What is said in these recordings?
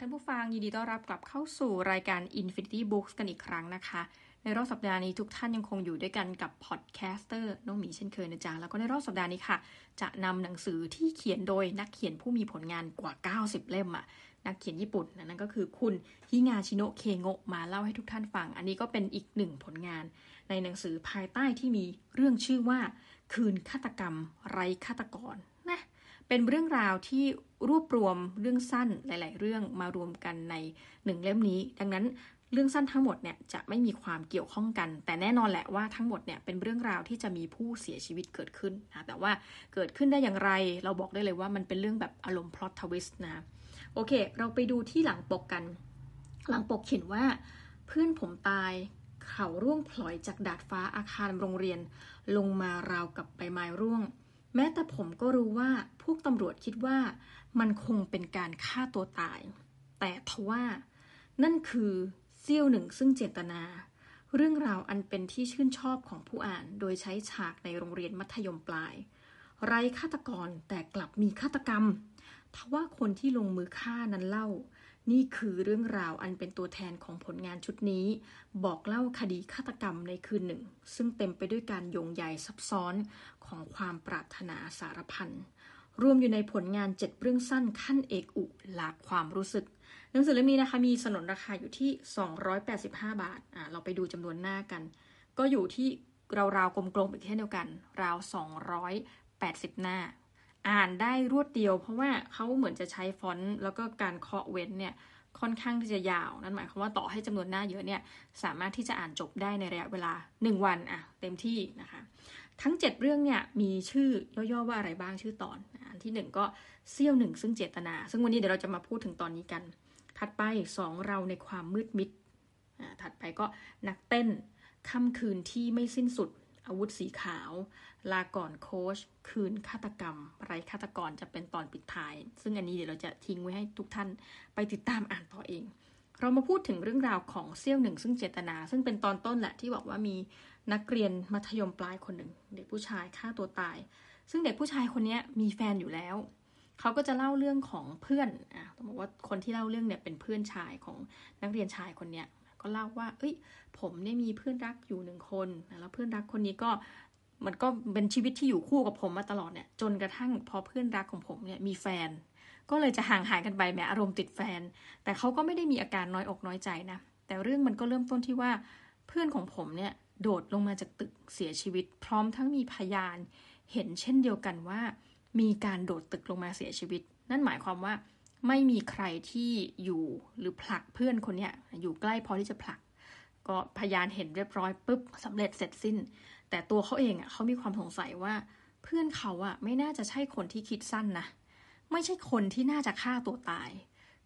ท่านผู้ฟังยินดีต้อนรับกลับเข้าสู่รายการ Infinity Books กันอีกครั้งนะคะ ในรอบสัปดาห์นี้ทุกท่านยังคงอยู่ด้วยกันกับ podcaster น้องหมีเช่นเคยนะจ๊ะ แล้วก็ในรอบสัปดาห์นี้ค่ะ จะนำหนังสือที่เขียนโดยนักเขียนผู้มีผลงานกว่า 90 เล่มอะนักเขียนญี่ปุ่นนั่นก็คือคุณฮิงาชิโนะเคโงะมาเล่าให้ทุกท่านฟัง อันนี้ก็เป็นอีกหนึ่งผลงาน ในหนังสือภายใต้ที่มีเรื่องชื่อว่า คืนฆาตกรรม ไร้ฆาตกรนะเป็นเรื่องราวที่ รวบรวมเรื่องสั้นหลาย ๆ เรื่องมารวมกันในหนึ่งเล่มนี้ ดังนั้นเรื่องสั้นทั้งหมดเนี่ยจะไม่มีความเกี่ยวข้องกัน แต่แน่นอนแหละว่าทั้งหมดเนี่ยเป็นเรื่องราวที่จะมีผู้เสียชีวิตเกิดขึ้นนะแต่ว่าเกิดขึ้นได้อย่างไร เราบอกได้เลยว่ามันเป็นเรื่องแบบอารมณ์พล็อตทวิสต์นะโอเค เราไปดูที่หลังปกกัน หลังปกเขียนว่า เพื่อนผมตายเขาร่วงพลอยจากดาดฟ้าอาคารโรงเรียน ลงมาราวกับใบไม้ร่วง แม้แต่ผมก็รู้ว่าพวกตำรวจคิดว่ามันคงเป็นการฆ่าตัวตาย แต่ทว่า นั่นคือเสี้ยวหนึ่งซึ่งเจตนา เรื่องราวอันเป็นที่ชื่นชอบของผู้อ่านโดยใช้ฉากในโรงเรียนมัธยมปลาย ไร้ฆาตกรแต่กลับมีฆาตกรรมทว่าคนที่ลงมือฆ่านั้นเล่า นี่คือเรื่องราวอันเป็นตัวแทนของผลงานชุดนี้ บอกเล่าคดีฆาตกรรมในคืนหนึ่ง ซึ่งเต็มไปด้วยการโยงใยซับซ้อนของความปรารถนาสารพันรวมอยู่ในผลงานเจ็ดเรื่องสั้นขั้นเอกอุหลากความรู้สึกหนังสือเล่มนี้นะคะมีสนนราคาอยู่ที่ 285 บาทอ่าเราไปดูจำนวนหน้ากัน ก็อยู่ที่ราวๆกลมๆอีกเช่นเดียวกัน ราว 280 หน้า อ่านได้รวดเดียว เพราะว่าเขาเหมือนจะใช้ฟอนต์แล้วก็การเคาะเว้นเนี่ยค่อนข้างที่จะยาว นั่นหมายความว่าต่อให้จำนวนหน้าเยอะเนี่ยสามารถที่จะอ่านจบได้ในระยะเวลา 1 วันอะเต็มที่นะคะ ทั้ง 7 เรื่องเนี่ยมีชื่อย่อๆว่าอะไรบ้างชื่อตอนอันที่ 1 ก็เซี่ยวหนึ่งซึ่งเจตนา ซึ่งวันนี้เดี๋ยวเราจะมาพูดถึงตอนนี้กัน ถัดไป 2 เราในความมืดมิดถัดไปก็นักเต้นค่ำคืนที่ไม่สิ้นสุด อาวุธสีขาว ลาก่อนโค้ชคืนฆาตกรรมไรฆาตกรจะเป็นตอนปิดท้าย ซึ่งอันนี้เดี๋ยวเราจะทิ้งไว้ให้ทุกท่านไปติดตามอ่านต่อเอง เรามาพูดถึงเรื่องราวของเซี่ยวหนึ่ง ซึ่งเจตนา ซึ่งเป็นตอนต้นแหละที่บอกว่ามีนักเรียนมัธยมปลายคนหนึ่ง เด็กผู้ชายฆ่าตัวตาย ซึ่งเด็กผู้ชายคนนี้มีแฟนอยู่แล้วเขาก็จะเล่าเรื่องของเพื่อนอะต้องบอกว่าคนที่เล่าเรื่องเนี่ยเป็นเพื่อนชายของนักเรียนชายคนเนี้ยก็เล่าว่า เอ้ย ผมเนี่ยมีเพื่อนรักอยู่หนึ่งคน แล้วเพื่อนรักคนนี้ก็ มันก็เป็นชีวิตที่อยู่คู่กับผมมาตลอดเนี่ยจนกระทั่งพอเพื่อนรักของผมเนี่ยมีแฟน ก็เลยจะห่างหายกันไปแม้อารมณ์ติดแฟน แต่เขาก็ไม่ได้มีอาการน้อยอกน้อยใจนะแต่เรื่องมันก็เริ่มต้นที่ว่าเพื่อนของผมเนี่ยโดดลงมาจากตึกเสียชีวิต พร้อมทั้งมีพยาน เห็นเช่นเดียวกันว่า มีการโดดตึกลงมาเสียชีวิต นั่นหมายความว่า ไม่มีใครที่อยู่หรือผลักเพื่อนคนเนี้ยอยู่ใกล้พอที่จะผลัก ก็พยานเห็นเรียบร้อยปุ๊บสำเร็จเสร็จสิ้น แต่ตัวเขาเองอะเขามีความสงสัยว่า เพื่อนเขาอะไม่น่าจะใช่คนที่คิดสั้นนะไม่ใช่คนที่น่าจะฆ่าตัวตาย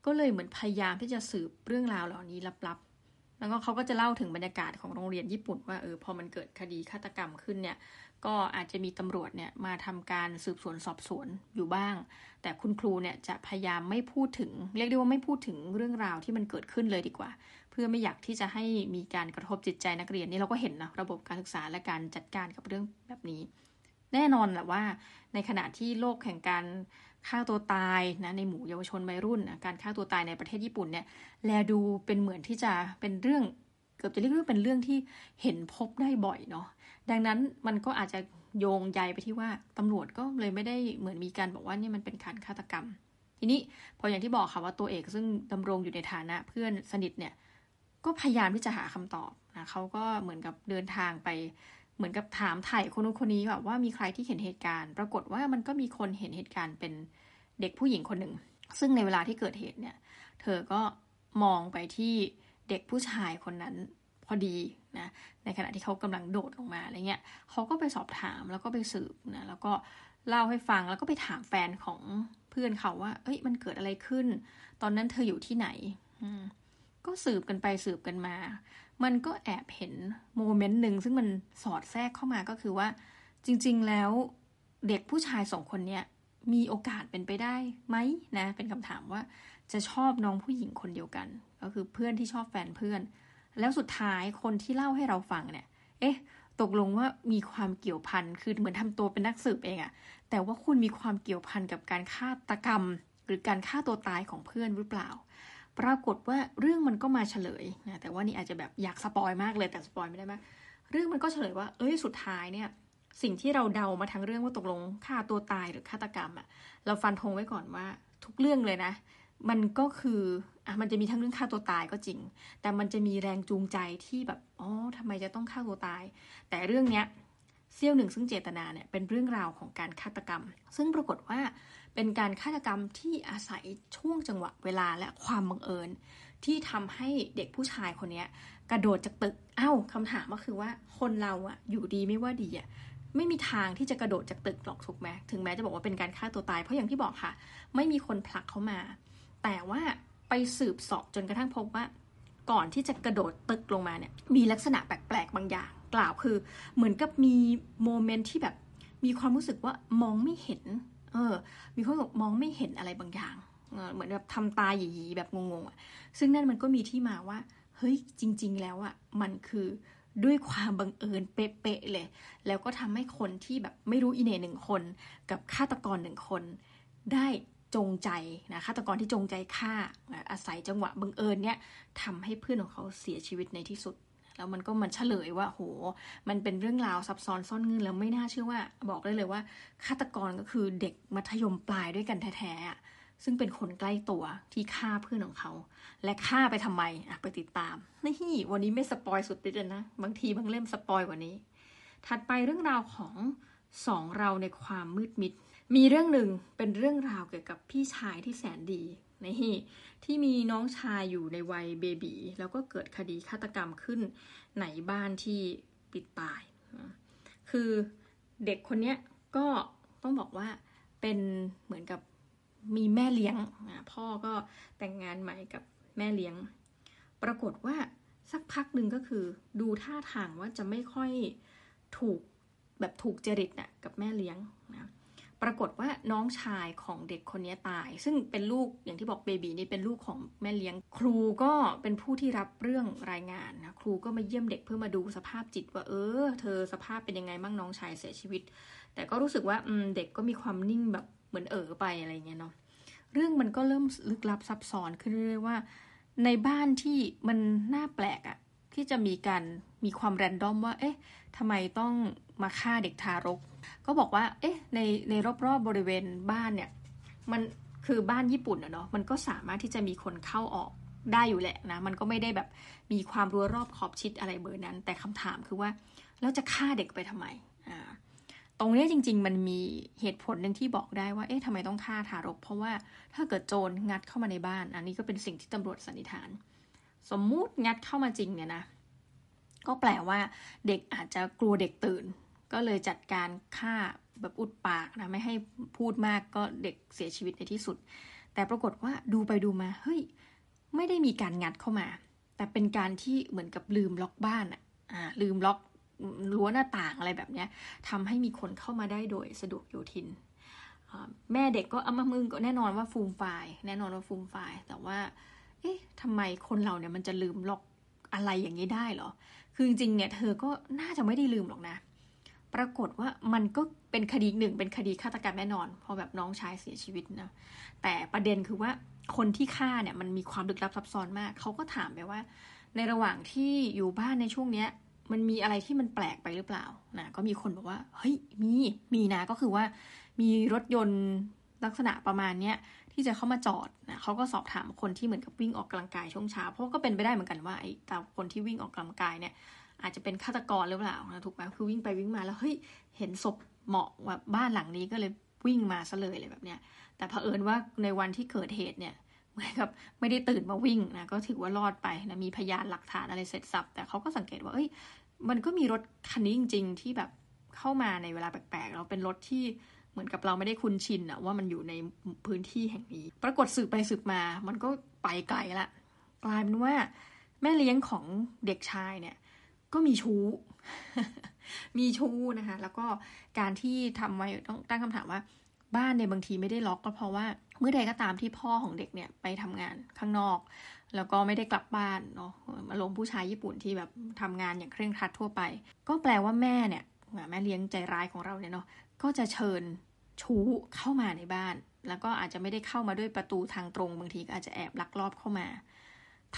ก็เลยเหมือนพยายามที่จะสืบเรื่องราวเหล่านี้ลับๆ แล้วก็เขาก็จะเล่าถึงบรรยากาศของโรงเรียนญี่ปุ่นว่าเออพอมันเกิดคดีฆาตกรรมขึ้นเนี่ย ก็อาจจะมีตำรวจเนี่ยมาทำการสืบสวนสอบสวนอยู่บ้าง แต่คุณครูเนี่ยจะพยายามไม่พูดถึง เรียกได้ว่าไม่พูดถึงเรื่องราวที่มันเกิดขึ้นเลยดีกว่า เพื่อไม่อยากที่จะให้มีการกระทบจิตใจนักเรียนนี่เราก็เห็นนะระบบการศึกษาและการจัดการกับเรื่องแบบนี้ แน่นอนแหละว่าในขณะที่โลกแห่งการฆ่าตัวตายนะในหมู่เยาวชนวัยรุ่นการฆ่าตัวตายในประเทศญี่ปุ่นเนี่ยแลดูเป็นเหมือนที่จะเป็นเรื่องเกือบจะเรียกว่าเป็นเรื่องที่เห็นพบได้บ่อยเนาะดังนั้นมันก็อาจจะโยงใยไปที่ว่าตำรวจก็เลยไม่ได้เหมือนมีการบอกว่านี่มันเป็นการฆาตกรรม ทีนี้พออย่างที่บอกค่ะว่าตัวเอกซึ่งดำรงอยู่ในฐานะเพื่อนสนิทเนี่ย ก็พยายามที่จะหาคำตอบนะเขาก็เหมือนกับเดินทางไป เหมือนกับถามไถ่คนนู้นคนนี้แบบว่ามีใครที่เห็นเหตุการณ์ ปรากฏว่ามันก็มีคนเห็นเหตุการณ์เป็นเด็กผู้หญิงคนหนึ่ง ซึ่งในเวลาที่เกิดเหตุเนี่ย เธอก็มองไปที่เด็กผู้ชายคนนั้นพอดีนะ ในขณะที่เขากำลังโดดลงมาอะไรเงี้ยเขาก็ไปสอบถามแล้วก็ไปสืบนะ แล้วก็เล่าให้ฟังแล้วก็ไปถามแฟนของเพื่อนเขาว่า เอ้ย มันเกิดอะไรขึ้น ตอนนั้นเธออยู่ที่ไหน็สืบกันไปสืบกันมา มันก็แอบเห็นโมเมนต์หนึ่งซึ่งมันสอดแทรกเข้ามาก็คือว่า จริง ๆ แล้วเด็กผู้ชายสองคนเนี้ยมีโอกาสเป็นไปได้ไหมนะ เป็นคำถามว่าจะชอบน้องผู้หญิงคนเดียวกัน ก็คือเพื่อนที่ชอบแฟนเพื่อน แล้วสุดท้ายคนที่เล่าให้เราฟังเนี่ย เอ๊ะ ตกลงว่ามีความเกี่ยวพันคือเหมือนทำตัวเป็นนักสืบเองอะแต่ว่าคุณมีความเกี่ยวพันกับการฆาตกรรม หรือการฆ่าตัวตายของเพื่อนหรือเปล่า ปรากฏว่าเรื่องมันก็มาเฉลยนะแต่ว่านี่อาจจะแบบอยากสปอยมากเลยแต่สปอยไม่ได้มากเรื่องมันก็เฉลยว่า เอ้ยสุดท้ายเนี่ย สิ่งที่เราเดามาทั้งเรื่องว่าตกลงฆ่าตัวตายหรือฆาตกรรมอะเราฟันธงไว้ก่อนว่า ทุกเรื่องเลยนะ มันก็คืออะมันจะมีทั้งเรื่องฆ่าตัวตายก็จริง แต่มันจะมีแรงจูงใจที่แบบอ๋อทำไมจะต้องฆ่าตัวตาย แต่เรื่องเนี้ยเซี่ยวหนึ่งซึ่งเจตนาเนี่ยเป็นเรื่องราวของการฆาตกรรม ซึ่งปรากฏว่า เป็นการฆาตกรรมที่อาศัยช่วงจังหวะเวลาและความบังเอิญ ที่ทำให้เด็กผู้ชายคนนี้กระโดดจากตึกเอ้าคำถามก็คือว่าคนเราอะอยู่ดีไม่ว่าดีอะไม่มีทางที่จะกระโดดจากตึกหรอกถูกไหมถึงแม้จะบอกว่าเป็นการฆ่าตัวตายเพราะอย่างที่บอกค่ะ ไม่มีคนผลักเขามา แต่ว่าไปสืบสอบจนกระทั่งพบว่า ก่อนที่จะกระโดดตึกลงมาเนี่ยมีลักษณะแปลกๆบางอย่าง กล่าวคือ เหมือนกับมีโมเมนต์ที่แบบมีความรู้สึกว่ามองไม่เห็น เออ มีความรู้สึกมองไม่เห็นอะไรบางอย่างเหมือนแบบทำตาหยีๆแบบงงๆอะซึ่งนั่นมันก็มีที่มาว่า เฮ้ยจริง ๆ แล้วอะมันคือด้วยความบังเอิญเป๊ะๆเลย แล้วก็ทำให้คนที่แบบไม่รู้อีเน่หนึ่งคน กับฆาตกรหนึ่งคน ได้จงใจนะฆาตกรที่จงใจฆ่าอาศัยจังหวะบังเอิญเนี่ยทำให้เพื่อนของเขาเสียชีวิตในที่สุด แล้วมันก็มันเฉลยว่าโห มันเป็นเรื่องราวซับซ้อนซ่อนเงื่อนแล้วไม่น่าเชื่อว่า บอกได้เลยว่าฆาตกรก็คือเด็กมัธยมปลายด้วยกันแท้ๆซึ่งเป็นคนใกล้ตัวที่ฆ่าเพื่อนของเขา และฆ่าไปทำไมอะไปติดตามนี่วันนี้ไม่สปอยสุดไปเลยนะบางทีบางเล่มสปอยกว่านี้ ถัดไปเรื่องราวของสองเราในความมืดมิด มีเรื่องหนึ่งเป็นเรื่องราวเกี่ยวกับพี่ชายที่แสนดี นี่ที่มีน้องชายอยู่ในวัยเบบีแล้วก็เกิดคดีฆาตกรรมขึ้นในบ้านที่ปิดตาย คือเด็กคนนี้ก็ต้องบอกว่าเป็นเหมือนกับมีแม่เลี้ยง พ่อก็แต่งงานใหม่กับแม่เลี้ยง ปรากฏว่าสักพักหนึ่งก็คือดูท่าทางว่าจะไม่ค่อยถูกแบบถูกจริตน่ะกับแม่เลี้ยงนะ ปรากฏว่าน้องชายของเด็กคนนี้ตาย ซึ่งเป็นลูกอย่างที่บอกเบบีนี่เป็นลูกของแม่เลี้ยง ครูก็เป็นผู้ที่รับเรื่องรายงานนะครูก็มาเยี่ยมเด็กเพื่อมาดูสภาพจิตว่าเออ เธอสภาพเป็นยังไงบ้างน้องชายเสียชีวิต แต่ก็รู้สึกว่าเด็กก็มีความนิ่งแบบเหมือนเออไปอะไรเงี้ยเนาะเรื่องมันก็เริ่มลึกลับซับซ้อนขึ้นเรื่อยๆว่า ในบ้านที่มันน่าแปลกอะที่จะมีการมีความแรนดอมว่า เอ๊ะทำไมต้องมาฆ่าเด็กทารก ก็บอกว่า เอ๊ะ ในในรอบๆบบริเวณบ้านเนี่ย มันคือบ้านญี่ปุ่นอะเนาะ มันก็สามารถที่จะมีคนเข้าออกได้อยู่แหละนะ มันก็ไม่ได้แบบมีความรั้วรอบขอบชิดอะไรเบอร์นั้น แต่คำถามคือว่า แล้วจะฆ่าเด็กไปทำไม อ่า ตรงนี้จริง ๆ มันมีเหตุผลหนึ่งที่บอกได้ว่า เอ๊ะทำไมต้องฆ่าทารก เพราะว่าถ้าเกิดโจรงัดเข้ามาในบ้าน อันนี้ก็เป็นสิ่งที่ตำรวจสันนิษฐาน สมมุติงัดเข้ามาจริงเนี่ยนะ ก็แปลว่าเด็กอาจจะกลัวเด็กตื่น ก็เลยจัดการฆ่าแบบอุดปากนะไม่ให้พูดมากก็เด็กเสียชีวิตในที่สุด แต่ปรากฏว่าดูไปดูมาเฮ้ยไม่ได้มีการงัดเข้ามา แต่เป็นการที่เหมือนกับลืมล็อกบ้านอะอ่าลืมล็อกรั้วหน้าต่างอะไรแบบนี้ทำให้มีคนเข้ามาได้โดยสะดวกโยทินแม่เด็กก็เอามามึงก็แน่นอนว่าฟูมไฟล์แน่นอนว่าฟูมไฟล์แต่ว่า เอ๊ะทำไมคนเราเนี่ยมันจะลืมล็อกอะไรอย่างนี้ได้เหรอ คือจริงๆเนี่ยเธอก็น่าจะไม่ได้ลืมหรอกนะ ปรากฏว่ามันก็เป็นคดีหนึ่งเป็นคดีฆาตกรรมแน่นอน พอแบบน้องชายเสียชีวิตนะแต่ประเด็นคือว่าคนที่ฆ่าเนี่ยมันมีความลึกลับซับซ้อนมาก เขาก็ถามไปว่า ในระหว่างที่อยู่บ้านในช่วงเนี้ย มันมีอะไรที่มันแปลกไปหรือเปล่านะก็มีคนบอกว่าเฮ้ยมีมีนะก็คือว่า มีรถยนต์ลักษณะประมาณเนี้ยที่จะเข้ามาจอดนะเขาก็สอบถามคนที่เหมือนกับวิ่งออกกำลังกายช่วงเช้าเพราะก็เป็นไปได้เหมือนกันว่าไอ้แต่คนที่วิ่งออกกำลังกายเนี่ย อาจจะเป็นฆาตกรหรือเปล่านะถูกไหมคือวิ่งไปวิ่งมาแล้วเฮ้ยเห็นศพเหมาะว่าบ้านหลังนี้ก็เลยวิ่งมาซะเลยเลยแบบเนี้ย แต่เผอิญว่าในวันที่เกิดเหตุเนี่ยเหมือนกับไม่ได้ตื่นมาวิ่งนะก็ถือว่ารอดไปนะมีพยานหลักฐานอะไรเสร็จสับแต่เขาก็สังเกตว่าเอ้ย มันก็มีรถคันนี้จริง ๆ ที่แบบเข้ามาในเวลาแปลกๆเราเป็นรถที่เหมือนกับเราไม่ได้คุ้นชินอะว่ามันอยู่ในพื้นที่แห่งนี้ ปรากฏสืบไปสืบมา มันก็ไปไกลละกลายเป็นว่าแม่เลี้ยงของเด็กชายเนี่ย ก็มีชู้ มีชู้นะคะ แล้วก็การที่ทำไว้ต้องตั้งคำถามว่าบ้านในบางทีไม่ได้ล็อกก็เพราะว่าเมื่อใดก็ตามที่พ่อของเด็กเนี่ยไปทำงานข้างนอก แล้วก็ไม่ได้กลับบ้านเนาะอารมณ์ผู้ชายญี่ปุ่นที่แบบทำงานอย่างเคร่งครัดทั่วไป ก็แปลว่าแม่เนี่ยแม่เลี้ยงใจร้ายของเราเนี่ยเนาะก็จะเชิญชู้เข้ามาในบ้าน แล้วก็อาจจะไม่ได้เข้ามาด้วยประตูทางตรง บางทีก็อาจจะแอบลักลอบเข้ามา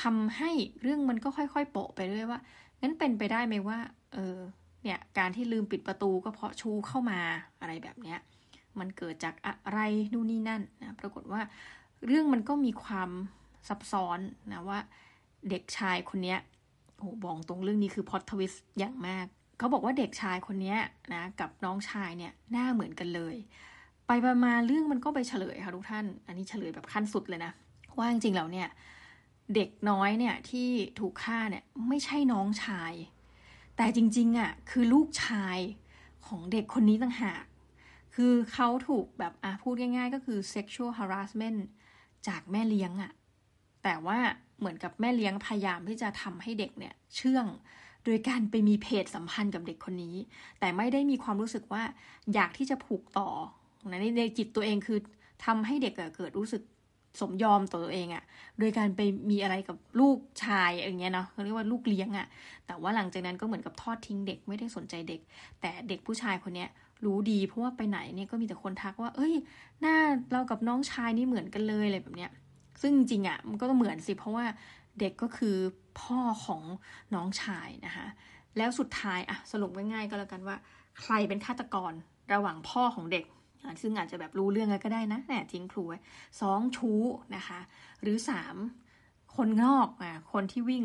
ทำให้เรื่องมันก็ค่อยๆโปะไปเรื่อยว่า งั้นเป็นไปได้ไหมว่า เออ เนี่ย การที่ลืมปิดประตูก็เพราะชูเข้ามาอะไรแบบเนี้ย มันเกิดจากอะไรนู่นนี่นั่นนะ ปรากฏว่าเรื่องมันก็มีความซับซ้อนนะว่าเด็กชายคนนี้โอ้บอกตรงเรื่องนี้คือพอดทวิสอย่างมาก เขาบอกว่าเด็กชายคนนี้นะกับน้องชายเนี่ยหน้าเหมือนกันเลย ไปประมาณเรื่องมันก็ไปเฉลยค่ะทุกท่าน อันนี้เฉลยแบบขั้นสุดเลยนะว่าจริงๆแล้วเนี่ย เด็กน้อยเนี่ยที่ถูกฆ่าเนี่ยไม่ใช่น้องชาย แต่จริงๆอะ่ะคือลูกชายของเด็กคนนี้ต่างหาก คือเขาถูกแบบอะพูดง่าย ๆ ก็คือ sexual harassment จากแม่เลี้ยงอะ่ะแต่ว่าเหมือนกับแม่เลี้ยงพยายามที่จะทำให้เด็กเนี่ยเชื่องโดยการไปมีเพศสัมพันธ์กับเด็กคนนี้ แต่ไม่ได้มีความรู้สึกว่าอยากที่จะผูกต่อในในจิตตัวเองคือทำให้เด็กเกิดรู้สึก สมยอมตัวเองอะ่ะ โดยการไปมีอะไรกับลูกชายอย่างเงี้ยเนาะเขาเรียกว่าลูกเลี้ยงอะ่ะ แต่ว่าหลังจากนั้นก็เหมือนกับทอดทิ้งเด็กไม่ได้สนใจเด็ก แต่เด็กผู้ชายคนเนี้ยรู้ดีเพราะว่าไปไหนเนี่ยก็มีแต่คนทักว่า เอ้ย หน้าเรากับน้องชายนี่เหมือนกันเลยอะไรแบบเนี้ย ซึ่งจริงอะ่ะมันก็ต้องเหมือนสิเพราะว่าเด็กก็คือพ่อของน้องชายนะคะแล้วสุดท้ายอะสรุปง่ายๆก็แล้วกันว่า ใครเป็นฆาตกรระหว่างพ่อของเด็ก ซึ่งอาจจะแบบรู้เรื่องอะไรก็ได้นะแหนทิ้งครูไว้สองชู้นะคะ หรือสามคนนอกอะคนที่วิ่ง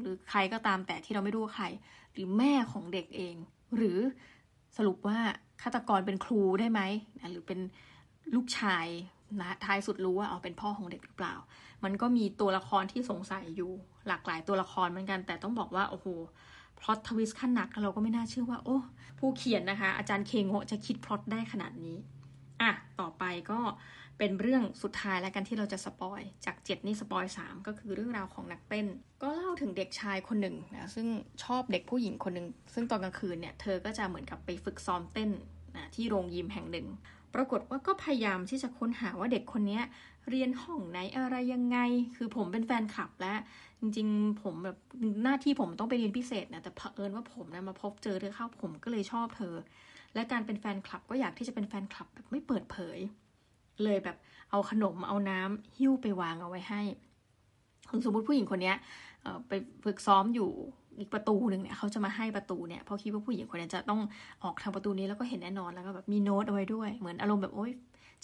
หรือใครก็ตามแต่ที่เราไม่รู้ใคร หรือแม่ของเด็กเอง หรือสรุปว่าฆาตกรเป็นครูได้ไหมหรือเป็นลูกชายนะท้ายสุดรู้ว่าเขาเป็นพ่อของเด็กหรือเปล่า มันก็มีตัวละครที่สงสัยอยู่หลากหลายตัวละครเหมือนกัน แต่ต้องบอกว่าโอ้โห plot twist ขั้นหนักเราก็ไม่น่าเชื่อว่า โอ้ ผู้เขียนนะคะ อาจารย์เคโงะจะคิดพล็อตได้ขนาดนี้ อะ ต่อไปก็เป็นเรื่องสุดท้ายแล้วกันที่เราจะ spoil จากเจ็ดนี่ spoil สามก็คือเรื่องราวของนักเต้น ก็เล่าถึงเด็กชายคนหนึ่งนะซึ่งชอบเด็กผู้หญิงคนหนึ่งซึ่งตอนกลางคืนเนี่ยเธอก็จะเหมือนกับไปฝึกซ้อมเต้นนะที่โรงยิมแห่งหนึ่ง ปรากฏว่าก็พยายามที่จะค้นหาว่าเด็กคนนี้ เรียนห้องไหนอะไรยังไง คือผมเป็นแฟนคลับและจริง ๆ ผมแบบหน้าที่ผมต้องไปเรียนพิเศษนะแต่เผอิญว่าผมนะมาพบเจอเธอเข้าผมก็เลยชอบเธอ และการเป็นแฟนคลับก็อยากที่จะเป็นแฟนคลับแบบไม่เปิดเผย เลยแบบเอาขนมเอาน้ำหิ้วไปวางเอาไว้ให้สมมติผู้หญิงคนนี้ไปฝึกซ้อมอยู่อีกประตูหนึ่งเนี่ยเขาจะมาให้ประตูเนี่ยเพราะคิดว่าผู้หญิงคนนี้จะต้องออกทางประตูนี้แล้วก็เห็นแน่นอนแล้วก็แบบมีโน้ตเอาไว้ด้วย เหมือนอารมณ์แบบโอ๊ย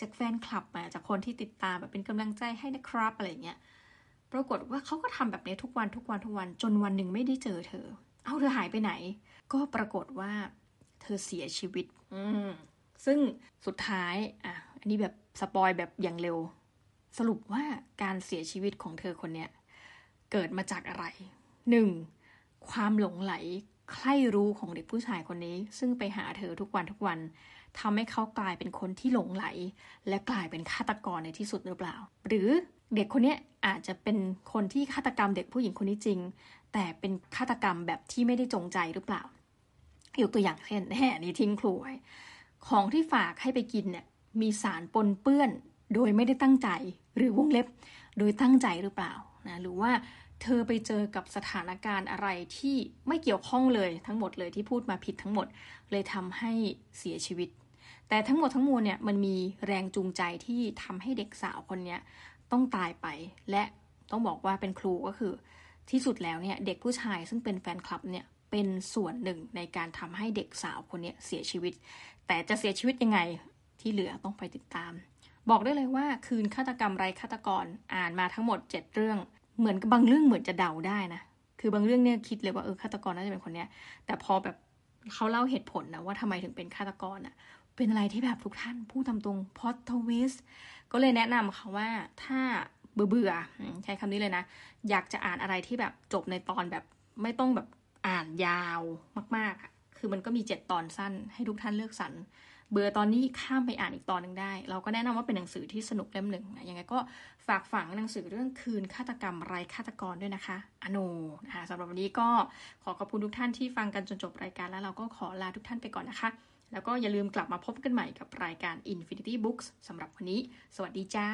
จากแฟนคลับมาจากคนที่ติดตามแบบเป็นกำลังใจให้นะครับอะไรเงี้ยปรากฏว่าเขาก็ทำแบบนี้ทุกวันทุกวันทุกวันจนวันหนึ่งไม่ได้เจอเธอ เอาเธอหายไปไหน ก็ปรากฏว่า เธอเสียชีวิต อืซึ่งสุดท้ายอะอันนี้แบบสปอยแบบอย่างเร็ว สรุปว่าการเสียชีวิตของเธอคนเนี้ยเกิดมาจากอะไรหนึ่งความหลงไหลใคร่รู้ของเด็กผู้ชายคนนี้ ซึ่งไปหาเธอทุกวันทุกวัน ทำให้เขากลายเป็นคนที่หลงไหล และกลายเป็นฆาตกรในที่สุดหรือเปล่า หรือเด็กคนนี้อาจจะเป็นคนที่ฆาตกรรมเด็กผู้หญิงคนนี้จริง แต่เป็นฆาตกรรมแบบที่ไม่ได้จงใจหรือเปล่ายกตัวอย่างเช่นแห่นี้ทิ้งครูไว้ของที่ฝากให้ไปกินเนี่ยมีสารปนเปื้อน โดยไม่ได้ตั้งใจ หรือวงเล็บ โดยตั้งใจหรือเปล่านะหรือว่าเธอไปเจอกับสถานการณ์อะไรที่ไม่เกี่ยวข้องเลยทั้งหมดเลยที่พูดมาผิดทั้งหมด เลยทำให้เสียชีวิต แต่ทั้งหมดทั้งมวลเนี่ยมันมีแรงจูงใจที่ทำให้เด็กสาวคนนี้ต้องตายไป และต้องบอกว่าเป็นครูก็คือ ที่สุดแล้วเนี่ยเด็กผู้ชายซึ่งเป็นแฟนคลับเนี่ยเป็นส่วนหนึ่งในการทำให้เด็กสาวคนนี้เสียชีวิต แต่จะเสียชีวิตยังไงที่เหลือต้องไปติดตาม บอกได้เลยว่าคืนฆาตกรรมไรฆาตกรอ่านมาทั้งหมด 7 เรื่อง เหมือนบางเรื่องเหมือนจะเดาได้นะคือบางเรื่องเนี่ยคิดเลยว่าเออฆาตกรน่าจะเป็นคนเนี้ยแต่พอแบบเขาเล่าเหตุผลนะว่าทำไมถึงเป็นฆาตกรอะ เป็นอะไรที่แบบทุกท่านพูดตามตรงพอตทวิสก็เลยแนะนำเขาว่าถ้าเบื่อเบื่อใช้คำนี้เลยนะ อยากจะอ่านอะไรที่แบบจบในตอนแบบไม่ต้องแบบอ่านยาวมากๆ คือมันก็มีเจ็ดตอนสั้นให้ทุกท่านเลือกสรรเบื่อตอนนี้ข้ามไปอ่านอีกตอนหนึ่งได้ เราก็แนะนำว่าเป็นหนังสือที่สนุกเล่มหนึ่งนะยังไงก็ฝากฝังหนังสือเรื่องคืนฆาตกรรมไรฆาตกรด้วยนะคะอโนนะคะสำหรับวันนี้ก็ขอขอบคุณทุกท่านที่ฟังกันจนจบรายการแล้วเราก็ขอลาทุกท่านไปก่อนนะคะ แล้วก็อย่าลืมกลับมาพบกันใหม่กับรายการ Infinity Books สำหรับวันนี้ สวัสดีจ้า